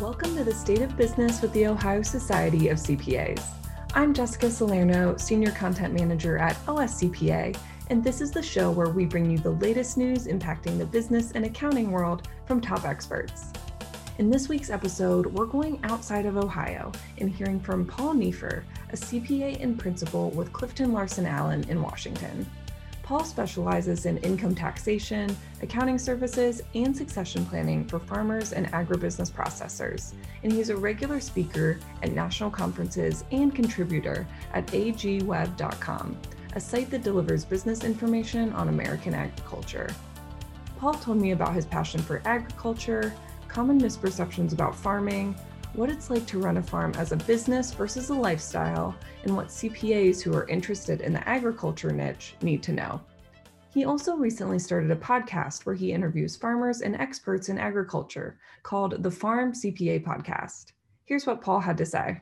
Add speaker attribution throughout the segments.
Speaker 1: Welcome to the State of Business with the Ohio Society of CPAs. I'm Jessica Salerno, Senior Content Manager at OSCPA, and this is the show where we bring you the latest news impacting the business and accounting world from top experts. In this week's episode, we're going outside of Ohio and hearing from Paul Neiffer, a CPA and principal with Clifton Larson Allen in Washington. Paul specializes in income taxation, accounting services, and succession planning for farmers and agribusiness processors. And he's a regular speaker at national conferences and contributor at agweb.com, a site that delivers business information on American agriculture. Paul told me about his passion for agriculture, common misperceptions about farming, what it's like to run a farm as a business versus a lifestyle, and what CPAs who are interested in the agriculture niche need to know. He also recently started a podcast where he interviews farmers and experts in agriculture called the Farm CPA Podcast. Here's what Paul had to say.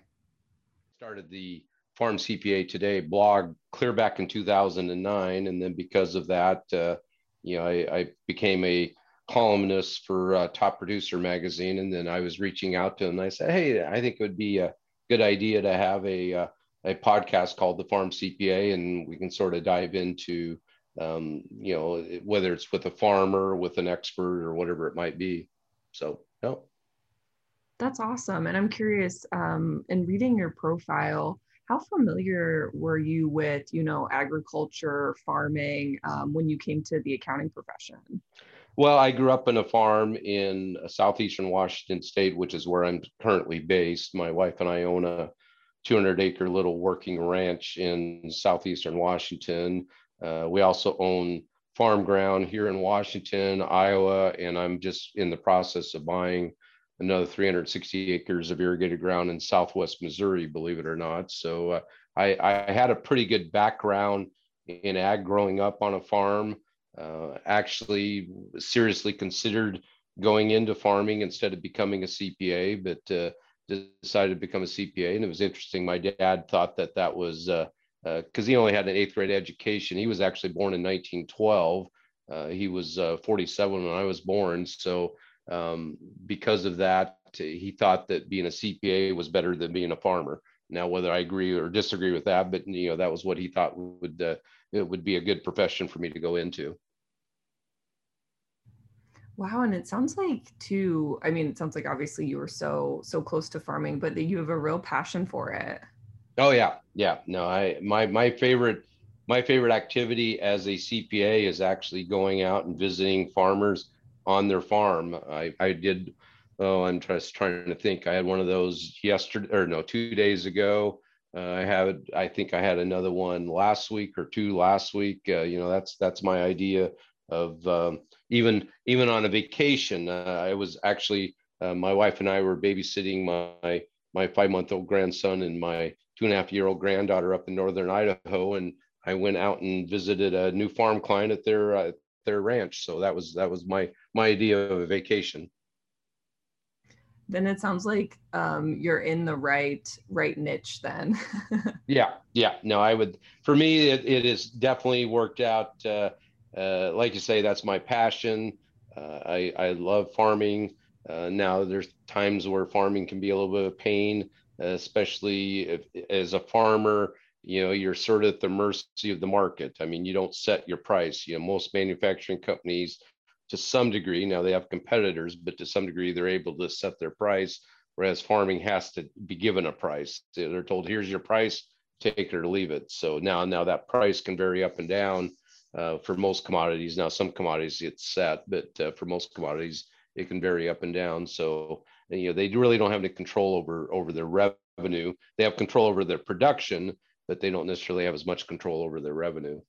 Speaker 2: Started the Farm CPA Today blog clear back in 2009. And then because of that, uh, you know, I, I became a columnist for uh, Top Producer magazine, and then I was reaching out to him. And I said, "Hey, I think it would be a good idea to have a uh, a podcast called the Farm CPA, and we can sort of dive into, um, you know, whether it's with a farmer, with an expert, or whatever it might be." So, no.
Speaker 1: That's awesome, and I'm curious. Um, in reading your profile, how familiar were you with, you know, agriculture, farming um, when you came to the accounting profession?
Speaker 2: Well, I grew up in a farm in southeastern Washington state, which is where I'm currently based. My wife and I own a 200 acre little working ranch in southeastern Washington. Uh, we also own farm ground here in Washington, Iowa, and I'm just in the process of buying another 360 acres of irrigated ground in southwest Missouri, believe it or not. So uh, I, I had a pretty good background in ag growing up on a farm uh, actually seriously considered going into farming instead of becoming a CPA, but uh, decided to become a CPA. And it was interesting. My dad thought that that was because uh, uh he only had an eighth grade education. He was actually born in 1912. Uh, he was uh, 47 when I was born. So um, because of that, he thought that being a CPA was better than being a farmer. Now, whether I agree or disagree with that, but you know that was what he thought would it would be a good profession for me to go into.
Speaker 1: Wow, and it sounds like too. I mean, it sounds like obviously you were so so close to farming, but that you have a real passion for it.
Speaker 2: Oh yeah, yeah. No, I my my favorite my favorite activity as a CPA is actually going out and visiting farmers on their farm. I I did. Oh, I'm just trying to think. I had one of those yesterday, or no, two days ago. Uh, I had, I think I had another one last week or two last week. Uh, you know, that's that's my idea of um, even even on a vacation. Uh, I was actually uh, my wife and I were babysitting my my five month old grandson and my two and a half year old granddaughter up in northern Idaho, and I went out and visited a new farm client at their uh, their ranch. So that was that was my my idea of a vacation.
Speaker 1: Then it sounds like um, you're in the right right niche. Then.
Speaker 2: yeah, yeah. No, I would. For me, it, it has definitely worked out. Uh, uh, like you say, that's my passion. Uh, I, I love farming. Uh, now there's times where farming can be a little bit of pain, especially if, as a farmer, you know, you're sort of at the mercy of the market. I mean, you don't set your price. You know, most manufacturing companies, to some degree, now they have competitors, but to some degree, they're able to set their price, whereas farming has to be given a price. They're told, here's your price, take it or leave it. So now, now that price can vary up and down uh, for most commodities. Now, some commodities get set, but uh, for most commodities, it can vary up and down. So, you know, they really don't have any control over over their revenue. They have control over their production, but they don't necessarily have as much control over their revenue.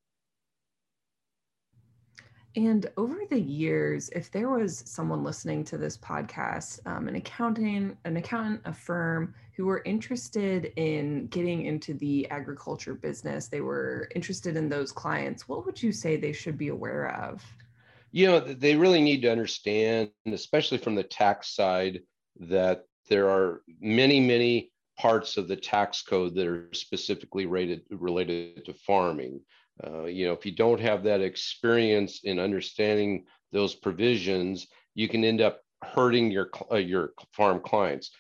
Speaker 1: And over the years, if there was someone listening to this podcast, um, an accounting, an accountant, a firm who were interested in getting into the agriculture business, they were interested in those clients, what would you say they should be aware of?
Speaker 2: You know, they really need to understand, especially from the tax side, that there are many, many parts of the tax code that are specifically rated, related to farming. Uh, you know, if you don't have that experience in understanding those provisions, you can end up hurting your uh, your farm clients.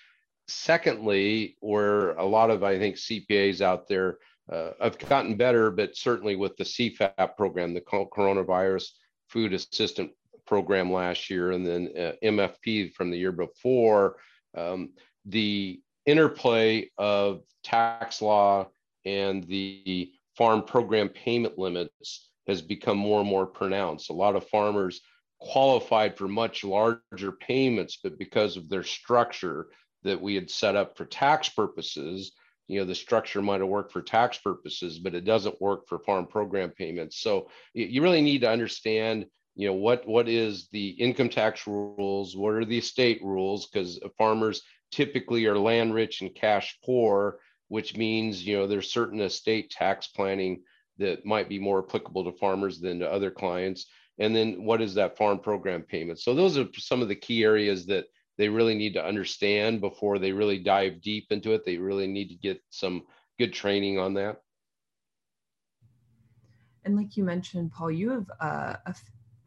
Speaker 2: Secondly, where a lot of I think CPAs out there uh, have gotten better, but certainly with the CFAP program, the Coronavirus Food Assistant Program last year, and then uh, MFP from the year before, um, the interplay of tax law and the farm program payment limits has become more and more pronounced. A lot of farmers qualified for much larger payments, but because of their structure that we had set up for tax purposes, you know, the structure might have worked for tax purposes, but it doesn't work for farm program payments. So you really need to understand, you know, what what is the income tax rules, what are the estate rules, because farmers typically are land rich and cash poor, which means, you know, there's certain estate tax planning that might be more applicable to farmers than to other clients. And then what is that farm program payment? So those are some of the key areas that they really need to understand before they really dive deep into it. They really need to get some good training on that.
Speaker 1: And like you mentioned paul you have uh, a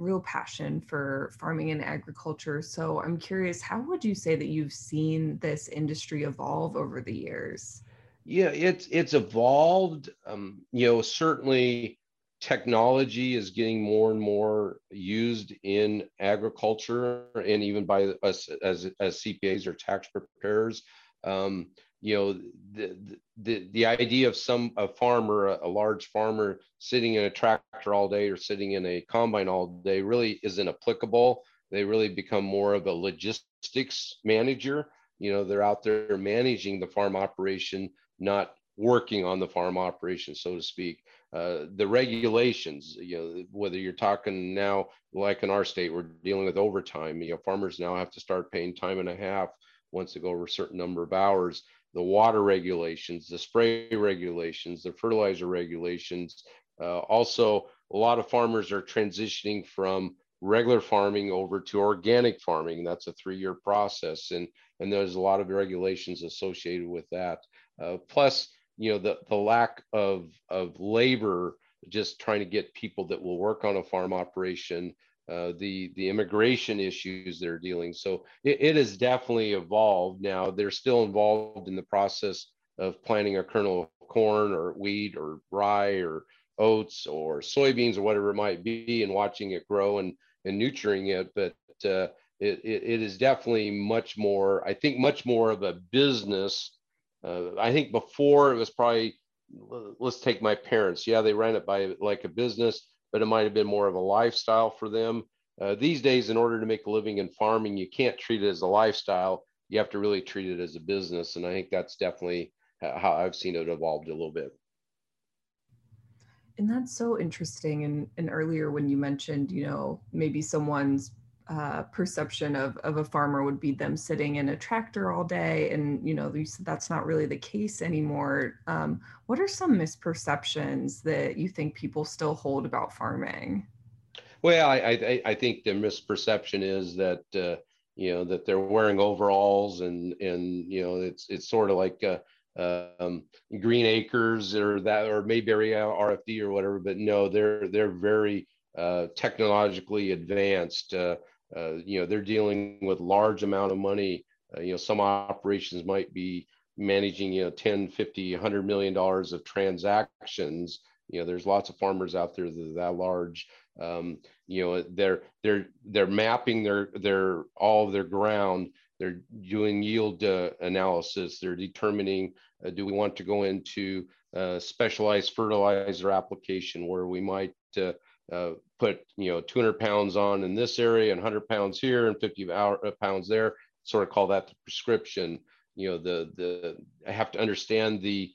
Speaker 1: real passion for farming and agriculture so i'm curious how would you say that you've seen this industry evolve over the years
Speaker 2: yeah it's it's evolved um, you know certainly technology is getting more and more used in agriculture and even by us as, as CPAs or tax preparers. Um, you know, the, the, the idea of some a farmer, a, large farmer sitting in a tractor all day or sitting in a combine all day really isn't applicable. They really become more of a logistics manager. You know, they're out there managing the farm operation, not working on the farm operation, so to speak. Uh, the regulations, you know, whether you're talking now, like in our state, we're dealing with overtime. You know, farmers now have to start paying time and a half once they go over a certain number of hours. The water regulations, the spray regulations, the fertilizer regulations. Uh, also, a lot of farmers are transitioning from regular farming over to organic farming. That's a three-year process, and and there's a lot of regulations associated with that. Uh, plus, you know the the lack of of labor just trying to get people that will work on a farm operation uh, the the immigration issues they're dealing. So it, it has definitely evolved. Now they're still involved in the process of planting a kernel of corn or wheat or rye or oats or soybeans or whatever it might be and watching it grow and and nurturing it. But uh, it, it, is definitely much more i think much more of a business. Uh, I think before it was probably, let's take my parents. Yeah, they ran it by like a business, but it might have been more of a lifestyle for them. Uh, these days, in order to make a living in farming, you can't treat it as a lifestyle. You have to really treat it as a business. And I think that's definitely how I've seen it evolved a little bit.
Speaker 1: And that's so interesting. And, and earlier when you mentioned, you know, maybe someone's uh, perception of, of a farmer would be them sitting in a tractor all day and you know that's not really the case anymore. Um, what are some misperceptions that you think people still hold about farming?
Speaker 2: Well i i, I think the misperception is that uh, you know that they're wearing overalls and and you know it's it's sort of like uh, um, green acres or that or mayberry rfd or whatever but no they're they're very uh, technologically advanced uh, uh, you know, they're dealing with large amount of money. Uh, you know, some operations might be managing, you know, 10, 50, 100 million dollars of transactions. You know, there's lots of farmers out there that are that large. Um, you know, they're they're they're mapping their their all of their ground. They're doing yield uh, analysis. They're determining uh, do we want to go into uh, specialized fertilizer application where we might uh, put you know 200 pounds on in this area and 100 pounds here and 50 uh, pounds there. Sort of call that the prescription. You know the the i have to understand the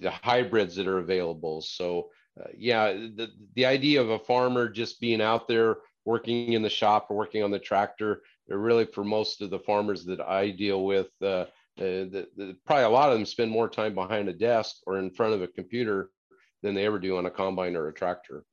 Speaker 2: the hybrids that are available. So uh, yeah the the idea of a farmer just being out there working in the shop or working on the tractor really for most of the farmers that i deal with uh, uh, the, the, probably a lot of them spend more time behind a desk or in front of a computer than they ever do on a combine or a tractor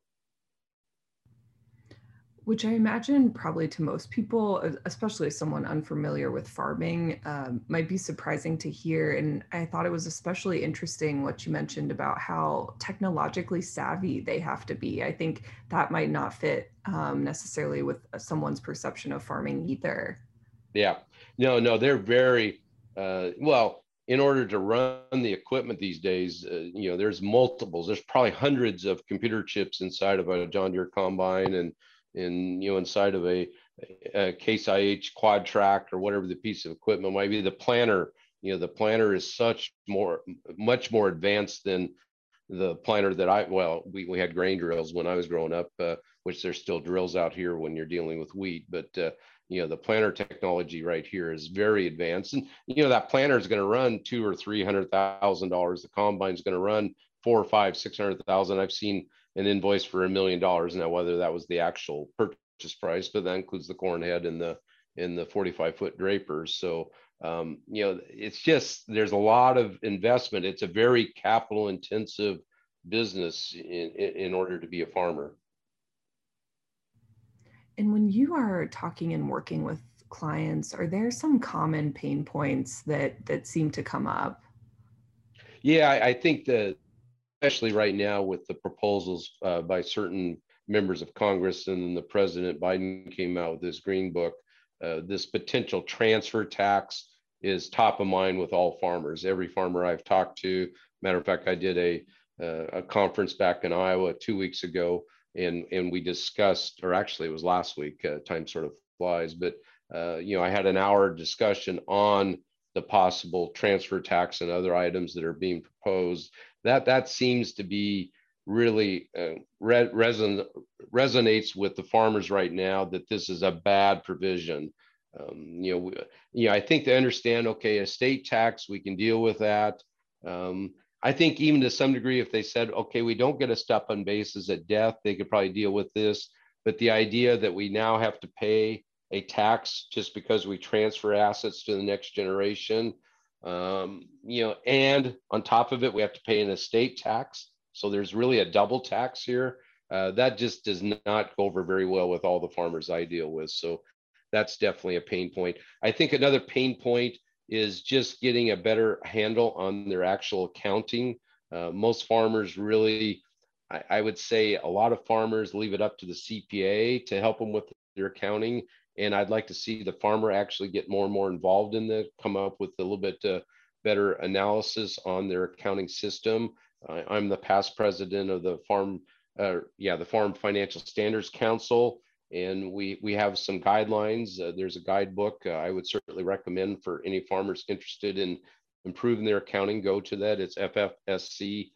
Speaker 1: which I imagine probably to most people, especially someone unfamiliar with farming, um, might be surprising to hear. And I thought it was especially interesting what you mentioned about how technologically savvy they have to be. I think that might not fit um, necessarily with someone's perception of farming either.
Speaker 2: Yeah. No, no, they're very uh, well. In order to run the equipment these days, uh, you know, there's multiples. There's probably hundreds of computer chips inside of a John Deere combine, and in you know inside of a, a Case IH quad track or whatever the piece of equipment might be. The planter, you know, the planter is such more, much more advanced than the planter that I well, we we had grain drills when I was growing up, uh, which there's still drills out here when you're dealing with wheat, but uh, you know the planter technology right here is very advanced. And you know that planter is going to run two or three hundred thousand dollars. The combine is going to run four or five six hundred thousand. I've seen an invoice for a million dollars. Now whether that was the actual purchase price but that includes the corn head and the in the 45 foot drapers. So um, you know it's just there's a lot of investment. It's a very capital intensive business in, in order to be a farmer.
Speaker 1: And when you are talking and working with clients, are there some common pain points that that seem to come up?
Speaker 2: Yeah, I, I think that especially right now with the proposals uh, by certain members of Congress and then the President Biden came out with this green book, uh, this potential transfer tax is top of mind with all farmers. Every farmer I've talked to, matter of fact, I did a uh, a conference back in Iowa two weeks ago and and we discussed, or actually it was last week. Uh, time sort of flies, but uh, you know I had an hour discussion on the possible transfer tax and other items that are being proposed. That that seems to be really uh, re- reson- resonates with the farmers right now that this is a bad provision. Um, you know, we, you know, I think they understand. Okay, estate tax, we can deal with that. Um, I think even to some degree, if they said, okay, we don't get a step up basis at death, they could probably deal with this. But the idea that we now have to pay a tax just because we transfer assets to the next generation, um, you know, and on top of it, we have to pay an estate tax. So there's really a double tax here. Uh, that just does not go over very well with all the farmers I deal with. So that's definitely a pain point. I think another pain point is just getting a better handle on their actual accounting. Uh, most farmers really, I, I, would say a lot of farmers leave it up to the CPA to help them with their accounting. And I'd like to see the farmer actually get more and more involved in the, come up with a little bit uh, better analysis on their accounting system. Uh, I'm the past president of the farm, uh, yeah, the Farm Financial Standards Council and we we have some guidelines. Uh, there's a guidebook uh, I would certainly recommend for any farmers interested in improving their accounting. Go to that. It's ffsc.org.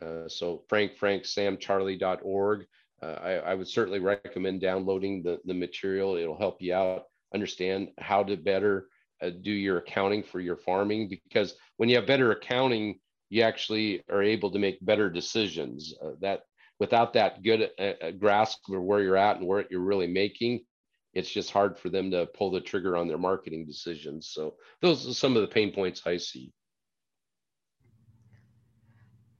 Speaker 2: Uh, so Frank Frank Sam Charlie.org. Uh, I, I would certainly recommend downloading the, the material. It'll help you out understand how to better uh, do your accounting for your farming because when you have better accounting, you actually are able to make better decisions. Uh, that without that good uh, uh, grasp of where you're at and what you're really making, it's just hard for them to pull the trigger on their marketing decisions. So those are some of the pain points I see.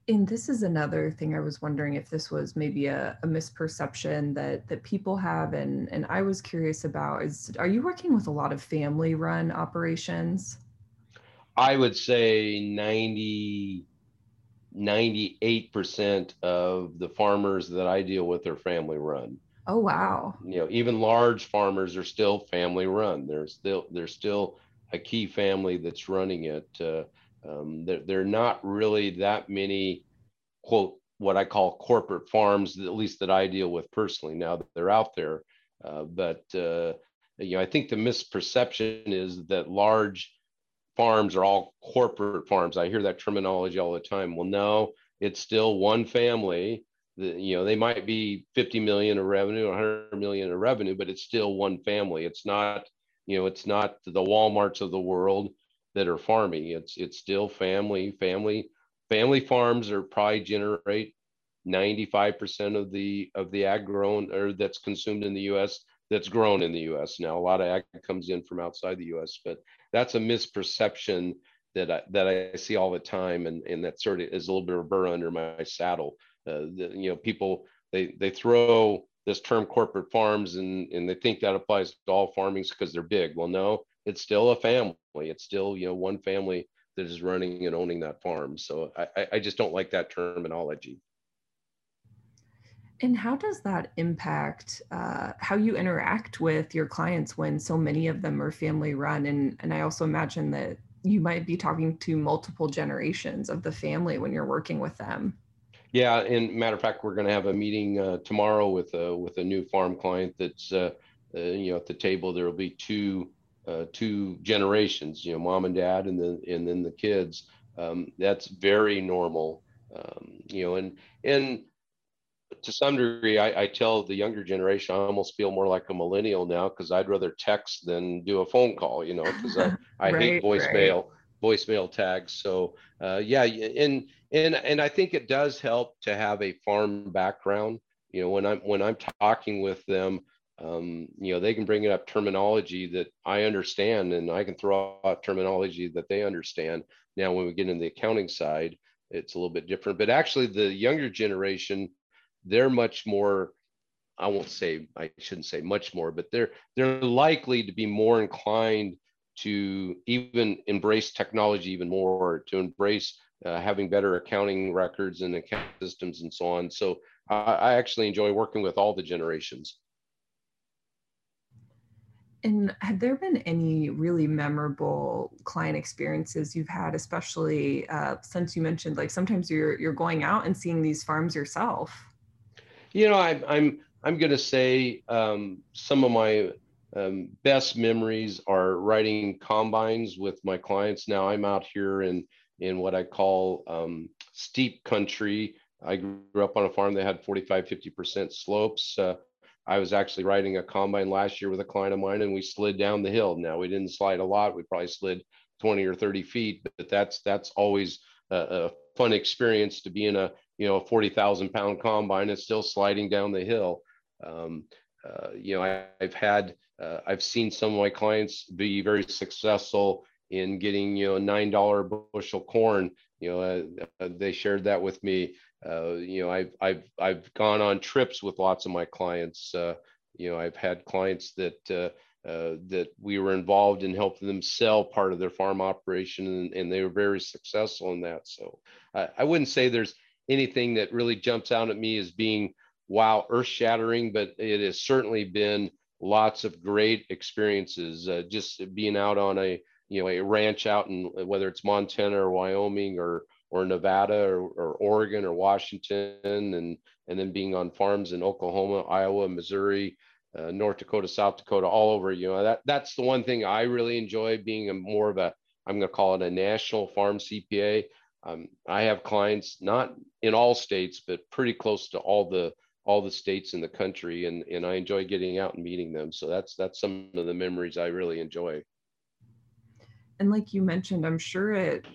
Speaker 1: And this is another thing I was wondering if this was maybe a, a misperception that that people have, and and I was curious about is are you working with a lot of family run operations?
Speaker 2: I would say 90 98% of the farmers that I deal with are family run.
Speaker 1: Oh wow.
Speaker 2: You know, even large farmers are still family run. There's still there's still a key family that's running it. Uh, um, there, there are not really that many quote what I call corporate farms, at least that I deal with personally. Now that they're out there, uh, but uh, you know, I think the misperception is that large farms are all corporate farms. I hear that terminology all the time. Well, no, it's still one family. The, you know, they might be 50 million of revenue, 100 million of revenue, but it's still one family. It's not, you know, it's not the Walmarts of the world that are farming. It's it's still family. Family family farms are probably generate 95% of the of the ag grown or that's consumed in the U.S. that's grown in the U.S. Now a lot of ag comes in from outside the U.S., but that's a misperception that I, that I see all the time, and and that sort of is a little bit of a burr under my saddle. Uh, the, you know, people they they throw this term corporate farms and and they think that applies to all farmings because they're big. Well, no, it's still a family. It's still you know one family that is running and owning that farm. So I I just don't like that terminology.
Speaker 1: And how does that impact uh, how you interact with your clients when so many of them are family run? And, and I also imagine that you might be talking to multiple generations of the family when you're working with them.
Speaker 2: Yeah, and matter of fact, we're going to have a meeting uh, tomorrow with a with a new farm client that's uh, uh, you know at the table. There will be two uh, two generations, you know, mom and dad, and then and then the kids. Um, that's very normal, um, you know, and and to some degree, I, I, tell the younger generation I almost feel more like a millennial now because I'd rather text than do a phone call, you know, because I, I right, hate voicemail right. voicemail tags. So uh, yeah, and and and I think it does help to have a farm background. You know, when I'm when I'm talking with them, um, you know, they can bring up terminology that I understand, and I can throw out terminology that they understand. Now, when we get in the accounting side, it's a little bit different. But actually, the younger generation they're much more i won't say i shouldn't say much more but they're they're likely to be more inclined to even embrace technology even more to embrace uh, having better accounting records and account systems and so on so I, I actually enjoy working with all the generations
Speaker 1: and have there been any really memorable client experiences you've had, especially uh, since you mentioned like sometimes you're you're going out and seeing these farms yourself?
Speaker 2: You know, I, I'm I'm going to say um, some of my um, best memories are riding combines with my clients. Now I'm out here in in what I call um, steep country. I grew up on a farm that had 45, 50% slopes. Uh, I was actually riding a combine last year with a client of mine, and we slid down the hill. Now we didn't slide a lot; we probably slid 20 or 30 feet, but that's that's always a, a fun experience to be in a you know a 40,000 pound combine and still sliding down the hill. Um, uh, you know, I, have had uh, I've seen some of my clients be very successful in getting you know nine dollar bushel corn. You know, uh, uh they shared that with me. Uh, you know, I've I've I've gone on trips with lots of my clients. Uh, you know, I've had clients that uh, that we were involved in helping them sell part of their farm operation and, and they were very successful in that so I, I, wouldn't say there's anything that really jumps out at me as being wow, earth shattering, but it has certainly been lots of great experiences. Uh, just being out on a you know a ranch out in whether it's Montana or Wyoming or or Nevada or, or Oregon or Washington, and and then being on farms in Oklahoma, Iowa, Missouri, uh, North Dakota, South Dakota, all over. You know that that's the one thing I really enjoy being a more of a I'm going to call it a national farm CPA. Um, I have clients not in all states, but pretty close to all the all the states in the country, and and I enjoy getting out and meeting them. So that's that's some of the memories I really enjoy.
Speaker 1: And like you mentioned, I'm sure it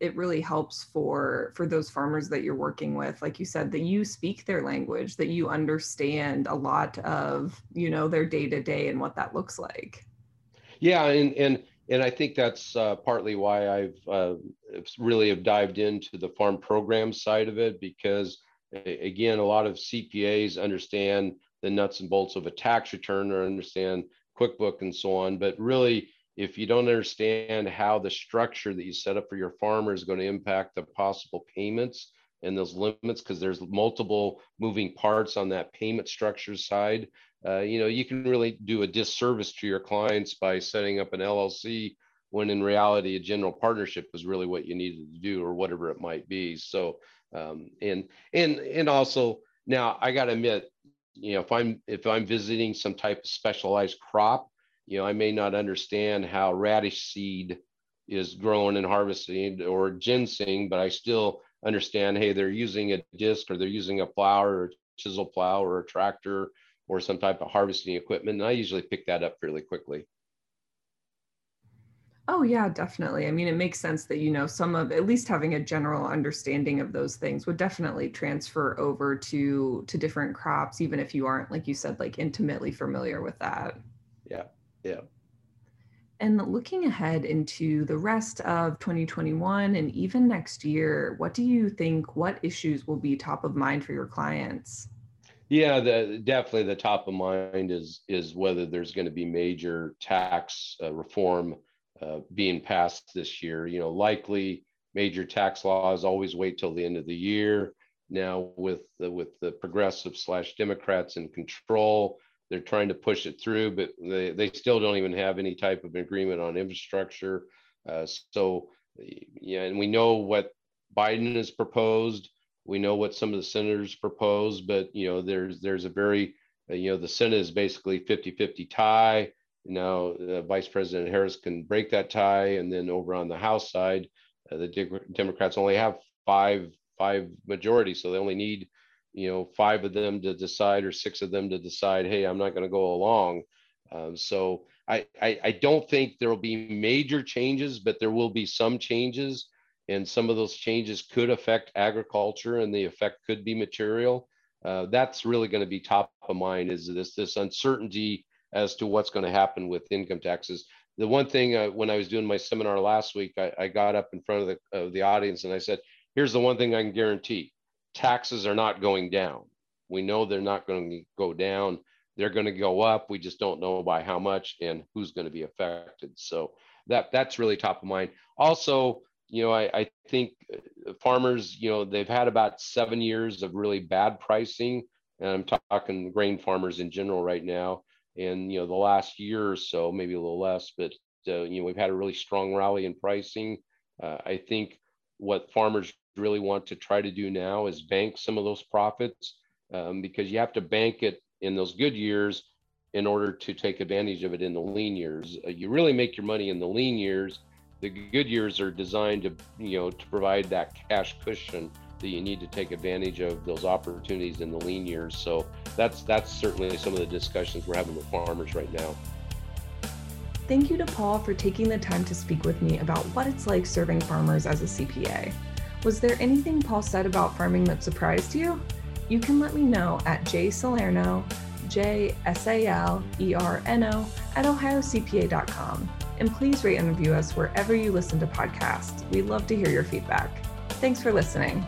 Speaker 1: it really helps for for those farmers that you're working with like you said that you speak their language that you understand a lot of you know their day to day and what that looks like
Speaker 2: yeah and and and I think that's uh, partly why I've uh, really have dived into the farm program side of it because again, a lot of CPAs understand the nuts and bolts of a tax return or understand QuickBook and so on. But really, if you don't understand how the structure that you set up for your farmer is going to impact the possible payments and those limits, because there's multiple moving parts on that payment structure side, uh, you know, you can really do a disservice to your clients by setting up an LLC when in reality a general partnership was really what you needed to do or whatever it might be. So, um, and and and also now I got to admit, you know, if I'm if I'm visiting some type of specialized crop, you know, I may not understand how radish seed is grown and harvested or ginseng, but I still understand, hey, they're using a disc or they're using a plow or a chisel plow or a tractor or some type of harvesting equipment. And I usually pick that up fairly quickly.
Speaker 1: Oh yeah, definitely. I mean, it makes sense that you know some of at least having a general understanding of those things would definitely transfer over to to different crops, even if you aren't, like you said, like intimately familiar with that.
Speaker 2: Yeah, yeah.
Speaker 1: And looking ahead into the rest of 2021 and even next year, what do you think? What issues will be top of mind for your clients?
Speaker 2: Yeah, the, definitely the top of mind is is whether there's going to be major tax uh, reform uh, being passed this year. You know, likely major tax laws always wait till the end of the year. now with the, with the progressive slash Democrats in control. They're trying to push it through, but they, they still don't even have any type of agreement on infrastructure. Uh, so, yeah, and we know what Biden has proposed. We know what some of the senators proposed, but you know, there's there's a very, uh, you know, the Senate is basically 50-50 tie. Now, uh, Vice President Harris can break that tie, and then over on the House side, uh, the de- Democrats only have five five majority, so they only need you know five of them to decide or six of them to decide. Hey, I'm not going to go along. Um, so I, I I don't think there will be major changes, but there will be some changes, and some of those changes could affect agriculture, and the effect could be material. Uh, that's really going to be top of mind. Is this this uncertainty as to what's going to happen with income taxes? The one thing uh, when I was doing my seminar last week, I, I got up in front of the, of the audience and I said, here's the one thing I can guarantee taxes are not going down. We know they're not going to go down. They're going to go up. We just don't know by how much and who's going to be affected. So that that's really top of mind. Also, you know, I, I think uh, farmers, you know, they've had about seven years of really bad pricing. And I'm talking grain farmers in general right now. And, you know, the last year or so, maybe a little less, but, uh, you know, we've had a really strong rally in pricing. Uh, I think what farmers really want to try to do now is bank some of those profits um, because you have to bank it in those good years in order to take advantage of it in the lean years. Uh, you really make your money in the lean years. The good years are designed to, you know, to provide that cash cushion that you need to take advantage of those opportunities in the lean years. So that's that's certainly some of the discussions we're having with farmers right now.
Speaker 1: Thank you to Paul for taking the time to speak with me about what it's like serving farmers as a CPA. Was there anything Paul said about farming that surprised you? You can let me know at jsalerno, J S A L E R N O, at ohiocpa.com. And please rate and review us wherever you listen to podcasts. We love to hear your feedback. Thanks for listening.